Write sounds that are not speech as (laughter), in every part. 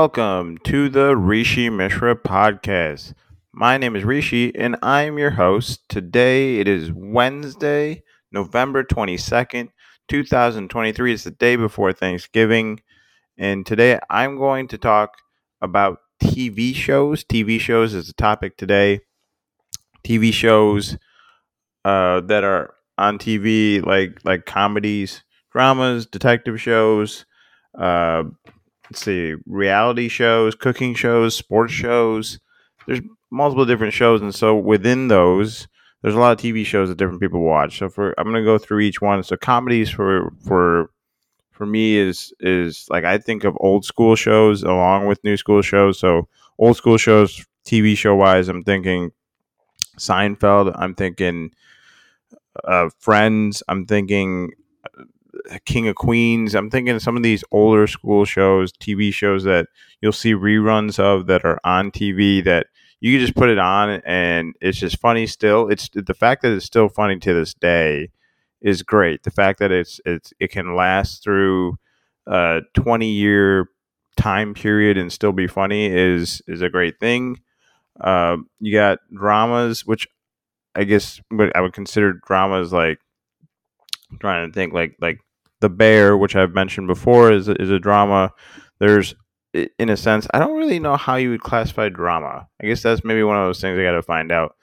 welcome to the Rishi Mishra podcast. My name is Rishi and I'm your host. Today it is Wednesday, November 22nd, 2023. It's the day before Thanksgiving. And today I'm going to talk about TV shows. TV shows is the topic today. TV shows uh, that are on TV, like like comedies, dramas, detective shows, uh, let's see, reality shows, cooking shows, sports shows. There's multiple different shows, and so within those, there's a lot of TV shows that different people watch. So for I'm gonna go through each one. So comedies for for for me is is like I think of old school shows along with new school shows. So old school shows, TV show wise, I'm thinking Seinfeld. I'm thinking uh, Friends. I'm thinking King of Queens. I'm thinking some of these older school shows, TV shows that you'll see reruns of that are on TV that you can just put it on and it's just funny still. It's the fact that it's still funny to this day is great. The fact that it's it's it can last through a 20 year time period and still be funny is is a great thing. Uh, you got dramas, which I guess I would consider dramas like trying to think like like the Bear, which I've mentioned before, is is a drama. There's, in a sense, I don't really know how you would classify drama. I guess that's maybe one of those things I got to find out.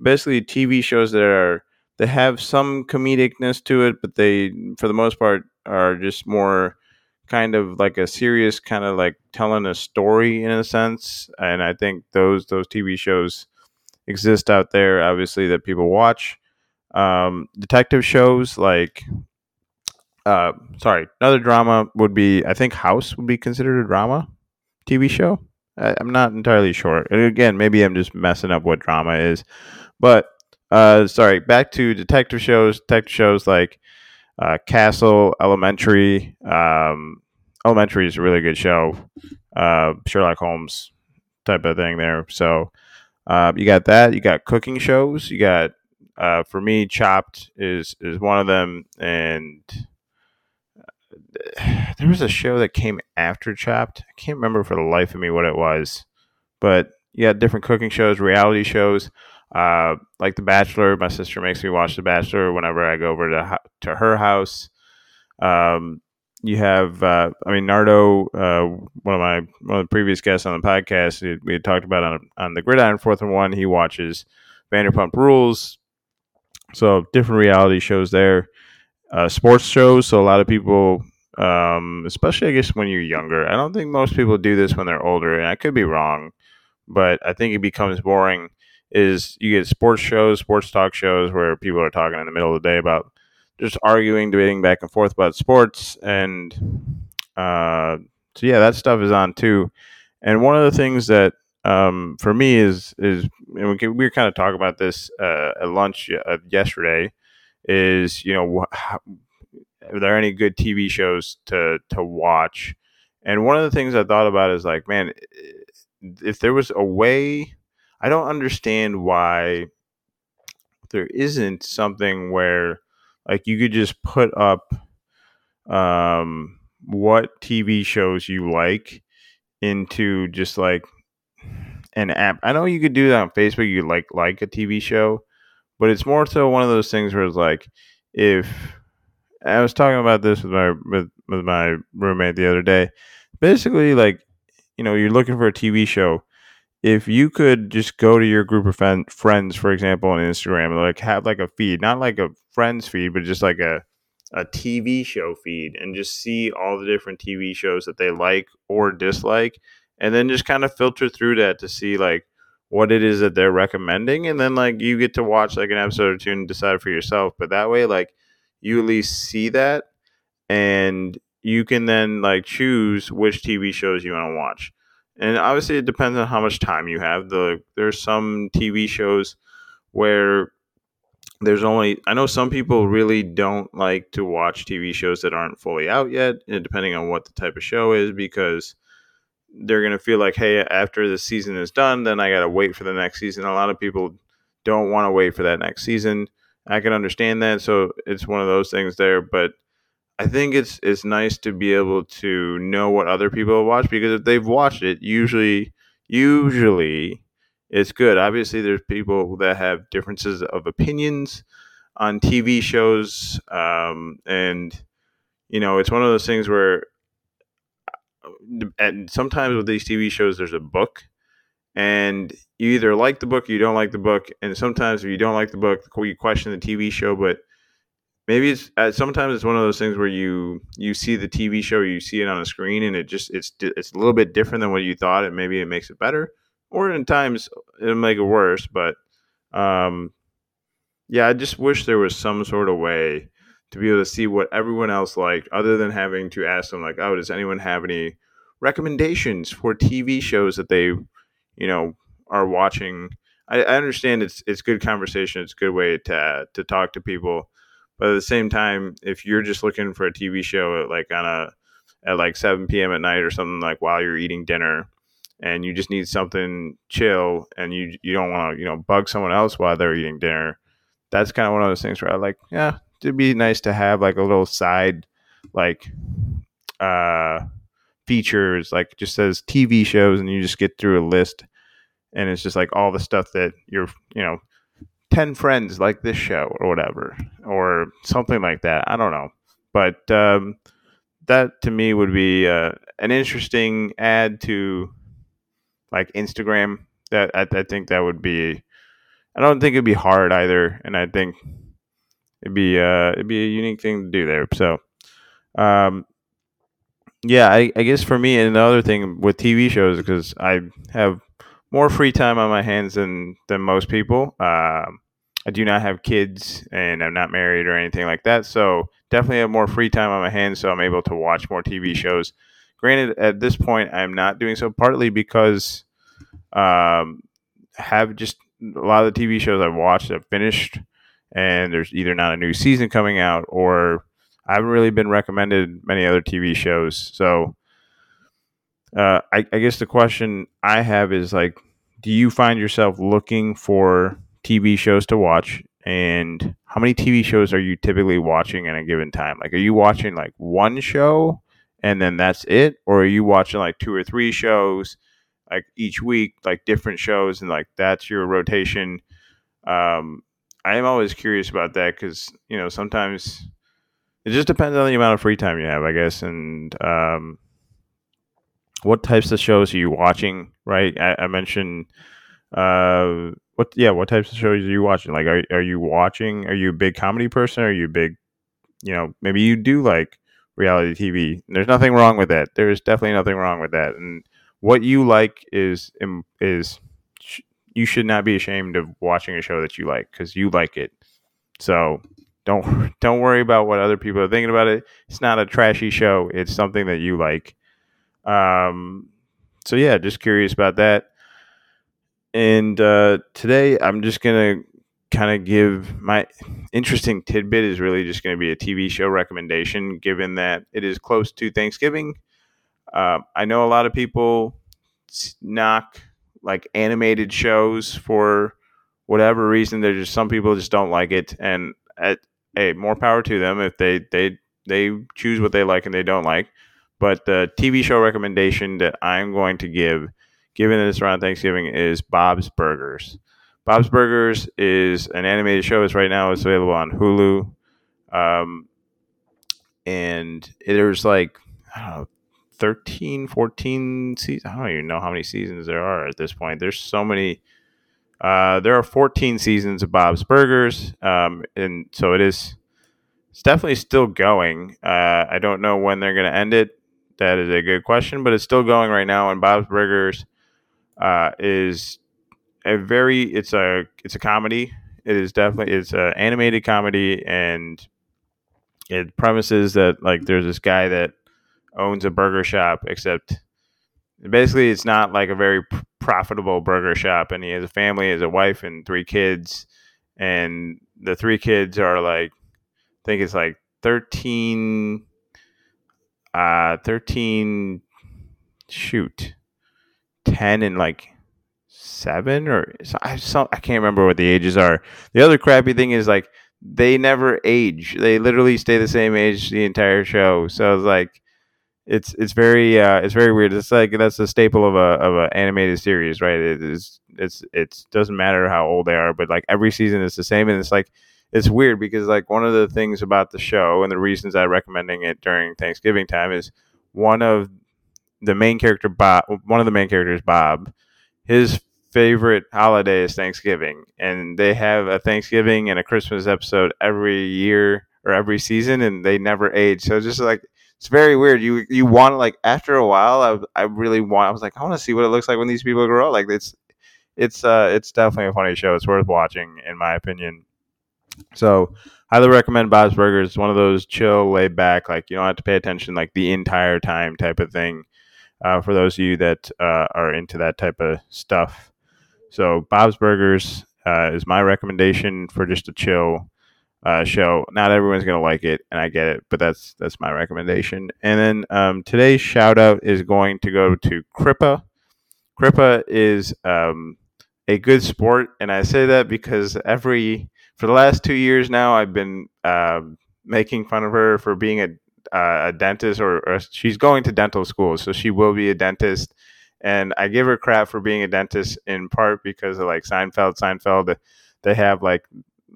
Basically, TV shows that are they have some comedicness to it, but they, for the most part, are just more kind of like a serious kind of like telling a story in a sense. And I think those those TV shows exist out there, obviously that people watch. Um, detective shows like uh, sorry, another drama would be I think House would be considered a drama TV show. I, am not entirely sure. And again, maybe I'm just messing up what drama is, but uh, sorry. Back to detective shows. Detective shows like uh, Castle, Elementary. Um, Elementary is a really good show. Uh, Sherlock Holmes type of thing there. So uh, you got that. You got cooking shows. You got uh, for me, Chopped is is one of them, and (sighs) there was a show that came after Chopped. I can't remember for the life of me what it was, but yeah, different cooking shows, reality shows, uh, like The Bachelor. My sister makes me watch The Bachelor whenever I go over to to her house. Um, you have, uh, I mean, Nardo, uh, one of my one of the previous guests on the podcast, we had talked about on on the Gridiron Fourth and One. He watches Vanderpump Rules, so different reality shows there. Uh, sports shows. So a lot of people um, especially I guess when you're younger. I don't think most people do this when they're older, and I could be wrong, but I think it becomes boring. Is you get sports shows, sports talk shows where people are talking in the middle of the day about just arguing, debating back and forth about sports, and uh, so yeah, that stuff is on too. And one of the things that um, for me is is and we, can, we were kind of talking about this uh, at lunch uh, yesterday. Is you know how, are there any good TV shows to to watch? And one of the things I thought about is like, man, if there was a way, I don't understand why there isn't something where like you could just put up um what TV shows you like into just like an app. I know you could do that on Facebook. You like like a TV show, but it's more so one of those things where it's like if I was talking about this with my with, with my roommate the other day. Basically, like you know, you're looking for a TV show. If you could just go to your group of friend, friends, for example, on Instagram, and like have like a feed, not like a friends feed, but just like a a TV show feed, and just see all the different TV shows that they like or dislike, and then just kind of filter through that to see like what it is that they're recommending, and then like you get to watch like an episode or two and decide for yourself. But that way, like you at least see that and you can then like choose which TV shows you want to watch. And obviously it depends on how much time you have. The there's some TV shows where there's only I know some people really don't like to watch TV shows that aren't fully out yet, eh, depending on what the type of show is because they're going to feel like hey, after the season is done, then I got to wait for the next season. A lot of people don't want to wait for that next season I can understand that. So it's one of those things there. But I think it's it's nice to be able to know what other people have watched because if they've watched it, usually usually it's good. Obviously, there's people that have differences of opinions on TV shows, um, and you know, it's one of those things where, and sometimes with these TV shows, there's a book, and you either like the book or you don't like the book, and sometimes if you don't like the book, you question the TV show, but maybe it's uh, sometimes it's one of those things where you you see the TV show, you see it on a screen, and it just it's it's a little bit different than what you thought, and maybe it makes it better, or in times it'll make it worse. But um, yeah, I just wish there was some sort of way to be able to see what everyone else liked, other than having to ask them like, oh, does anyone have any recommendations for TV shows that they, you know, are watching? I, I understand it's it's good conversation, it's a good way to to talk to people but at the same time, if you're just looking for a TV show at like on a at like 7 p.m. at night or something like while you're eating dinner, and you just need something chill, and you you don't want to you know bug someone else while they're eating dinner, that's kind of one of those things where I like, yeah, it'd be nice to have like a little side like uh features like just says TV shows and you just get through a list and it's just like all the stuff that you're you know 10 friends like this show or whatever or something like that i don't know. But um, that to me would be uh, an interesting add to like instagram. That I, I, think that would be i don't think it'd be hard either and i think it'd be uh, it'd be a unique thing to do there. So um, yeah I, I guess for me another thing with tv shows because i have more free time on my hands than than most people um, I do not have kids and I'm not married or anything like that. So definitely have more free time on my hands. So I'm able to watch more TV shows. Granted, at this point, I'm not doing so partly because um, have just a lot of the TV shows I've watched have finished and there's either not a new season coming out or I haven't really been recommended many other TV shows. So uh, I, I guess the question I have is like, do you find yourself looking for TV shows to watch and how many TV shows are you typically watching in a given time? Like, are you watching like one show and then that's it? Or are you watching like two or three shows like each week, like different shows and like that's your rotation? Um, I am always curious about that because, you know, sometimes it just depends on the amount of free time you have, I guess. And, um, what types of shows are you watching? Right. I, I mentioned, uh, what? Yeah, what types of shows are you watching? Like, are are you watching? Are you a big comedy person? Are you a big? You know, maybe you do like reality TV. There's nothing wrong with that. There's definitely nothing wrong with that. And what you like is is you should not be ashamed of watching a show that you like because you like it. So don't (laughs) don't worry about what other people are thinking about it. It's not a trashy show. It's something that you like. Um, so yeah, just curious about that. And uh, today I'm just to kind of give my interesting tidbit is really just going to be a TV show recommendation, given that it is close to Thanksgiving. Uh, I know a lot of people knock like animated shows for whatever reason. There's just some people just don't like it, and at, hey, more power to them if they they they choose what they like and they don't like. But the TV show recommendation that I'm going to give given that it's around Thanksgiving, is Bob's Burgers. Bob's Burgers is an animated show. It's right now. It's available on Hulu, um, and there's like I don't know, 13, 14 seasons. I don't even know how many seasons there are at this point. There's so many. Uh, there are 14 seasons of Bob's Burgers, um, and so it is. It's definitely still going. Uh, I don't know when they're going to end it. That is a good question, but it's still going right now. And Bob's Burgers uh, is a very it's a it's a comedy. It is definitely it's an animated comedy, and it premises that like there's this guy that owns a burger shop, except basically it's not like a very profitable burger shop, and he has a family, has a wife and three kids, and the three kids are like I think it's like thirteen, uh, thirteen. Shoot, 10 and like seven or I, I can't remember what the ages are. The other crappy thing is like they never age. They literally stay the same age the entire show. So it's like it's it's very uh, it's very weird. It's like that's a staple of a of an animated series, right? It is it's it's doesn't matter how old they are, but like every season is the same, and it's like it's weird because like one of the things about the show and the reasons I'm recommending it during Thanksgiving time is one of the main character Bob, one of the main characters Bob, his favorite holiday is Thanksgiving, and they have a Thanksgiving and a Christmas episode every year or every season, and they never age. So just like it's very weird. You you want like after a while, I I really want. I was like, I want to see what it looks like when these people grow up. Like it's it's uh it's definitely a funny show. It's worth watching, in my opinion. So highly recommend Bob's Burgers. It's one of those chill, laid back, like you don't have to pay attention like the entire time type of thing. Uh, for those of you that uh, are into that type of stuff. So Bob's Burgers uh, is my recommendation for just a chill uh, show. Not everyone's gonna like it, and I get it, but that's that's my recommendation. And then um, today's shout out is going to go to Crippa. Crippa is um, a good sport, and I say that because every for the last two years now, I've been uh, making fun of her for being a, uh, a dentist, or, or she's going to dental school, so she will be a dentist and I give her crap for being a dentist in part because of like Seinfeld. Seinfeld, they have like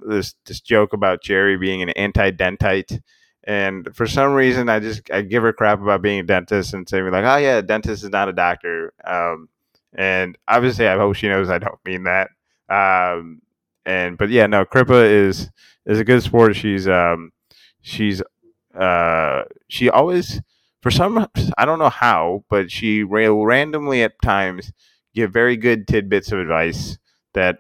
this this joke about Jerry being an anti-dentite, and for some reason, I just I give her crap about being a dentist and saying like, oh yeah, a dentist is not a doctor. Um, and obviously, I hope she knows I don't mean that. Um, and but yeah, no, Crippa is is a good sport. She's um, she's uh, she always for some I don't know how, but she randomly at times give very good tidbits of advice that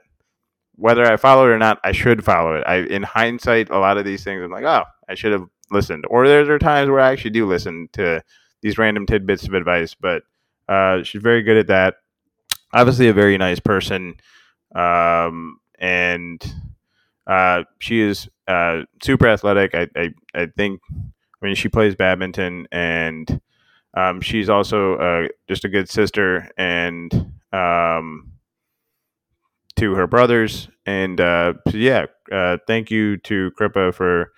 whether I follow it or not, I should follow it. I in hindsight, a lot of these things I'm like, oh, I should have listened. Or there are times where I actually do listen to these random tidbits of advice, but uh, she's very good at that. Obviously, a very nice person, um, and uh, she is uh, super athletic. I, I, I think I mean, she plays badminton, and um, she's also uh, just a good sister and um, to her brothers. And uh, so yeah, uh, thank you to Crippa for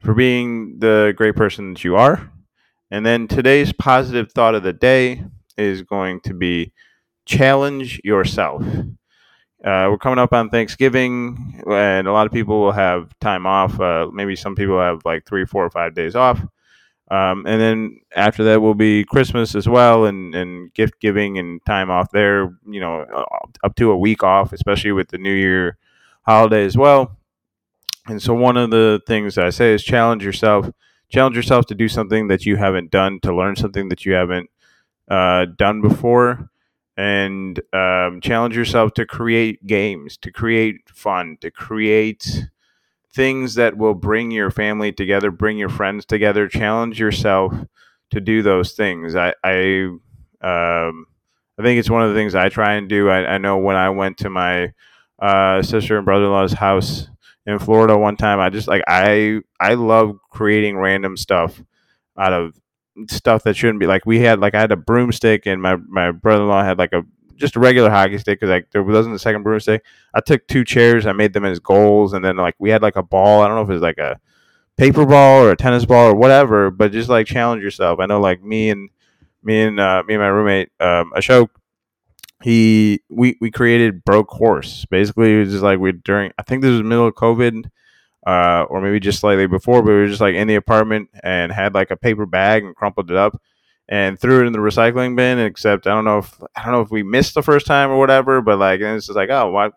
for being the great person that you are. And then today's positive thought of the day is going to be challenge yourself. Uh, we're coming up on Thanksgiving, and a lot of people will have time off. Uh, maybe some people have like three, four, or five days off. Um, and then after that will be Christmas as well, and, and gift giving and time off there. You know, uh, up to a week off, especially with the New Year holiday as well. And so, one of the things I say is challenge yourself. Challenge yourself to do something that you haven't done, to learn something that you haven't uh, done before and um, challenge yourself to create games, to create fun, to create things that will bring your family together, bring your friends together. Challenge yourself to do those things. I, I, um, I think it's one of the things I try and do. I, I know when I went to my uh, sister and brother-in-law's house in Florida one time, I just like I I love creating random stuff out of stuff that shouldn't be like we had like I had a broomstick and my my brother in law had like a just a regular hockey stick because like there wasn't a second broomstick. I took two chairs, I made them as goals, and then like we had like a ball. I don't know if it was like a paper ball or a tennis ball or whatever, but just like challenge yourself. I know like me and me and uh, me and my roommate um, Ashok, he we we created broke horse. Basically, it was just like we during I think this was middle of COVID uh, or maybe just slightly before, but we were just like in the apartment and had like a paper bag and crumpled it up and threw it in the recycling bin. Except I don't know if I don't know if we missed the first time or whatever, but like and it's just like oh what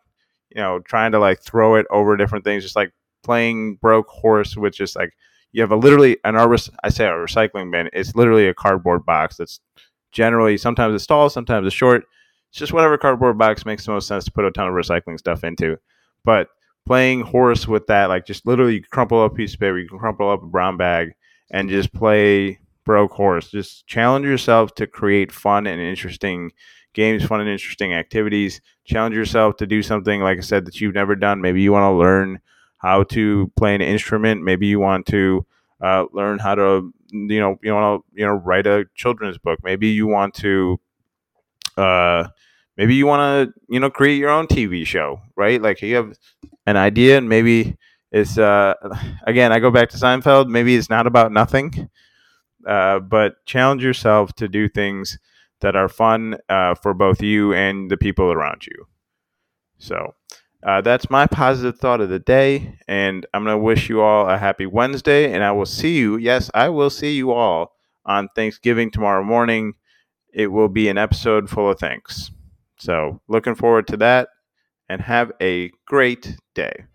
you know trying to like throw it over different things, just like playing broke horse with just like you have a literally an our I say a recycling bin. It's literally a cardboard box that's generally sometimes it's tall, sometimes it's short. It's just whatever cardboard box makes the most sense to put a ton of recycling stuff into. But playing horse with that, like just literally crumple up a piece of paper, you can crumple up a brown bag and just play broke horse. Just challenge yourself to create fun and interesting games, fun and interesting activities. Challenge yourself to do something, like I said, that you've never done. Maybe you want to learn how to play an instrument. Maybe you want to uh, learn how to, you know, you want to, you know, write a children's book. Maybe you want to, uh, maybe you want to, you know, create your own TV show, right? Like you have an idea and maybe it's uh, again, I go back to Seinfeld. Maybe it's not about nothing, uh, but challenge yourself to do things that are fun uh, for both you and the people around you. So uh, that's my positive thought of the day. And I'm going to wish you all a happy Wednesday. And I will see you, yes, I will see you all on Thanksgiving tomorrow morning. It will be an episode full of thanks. So looking forward to that and have a great day.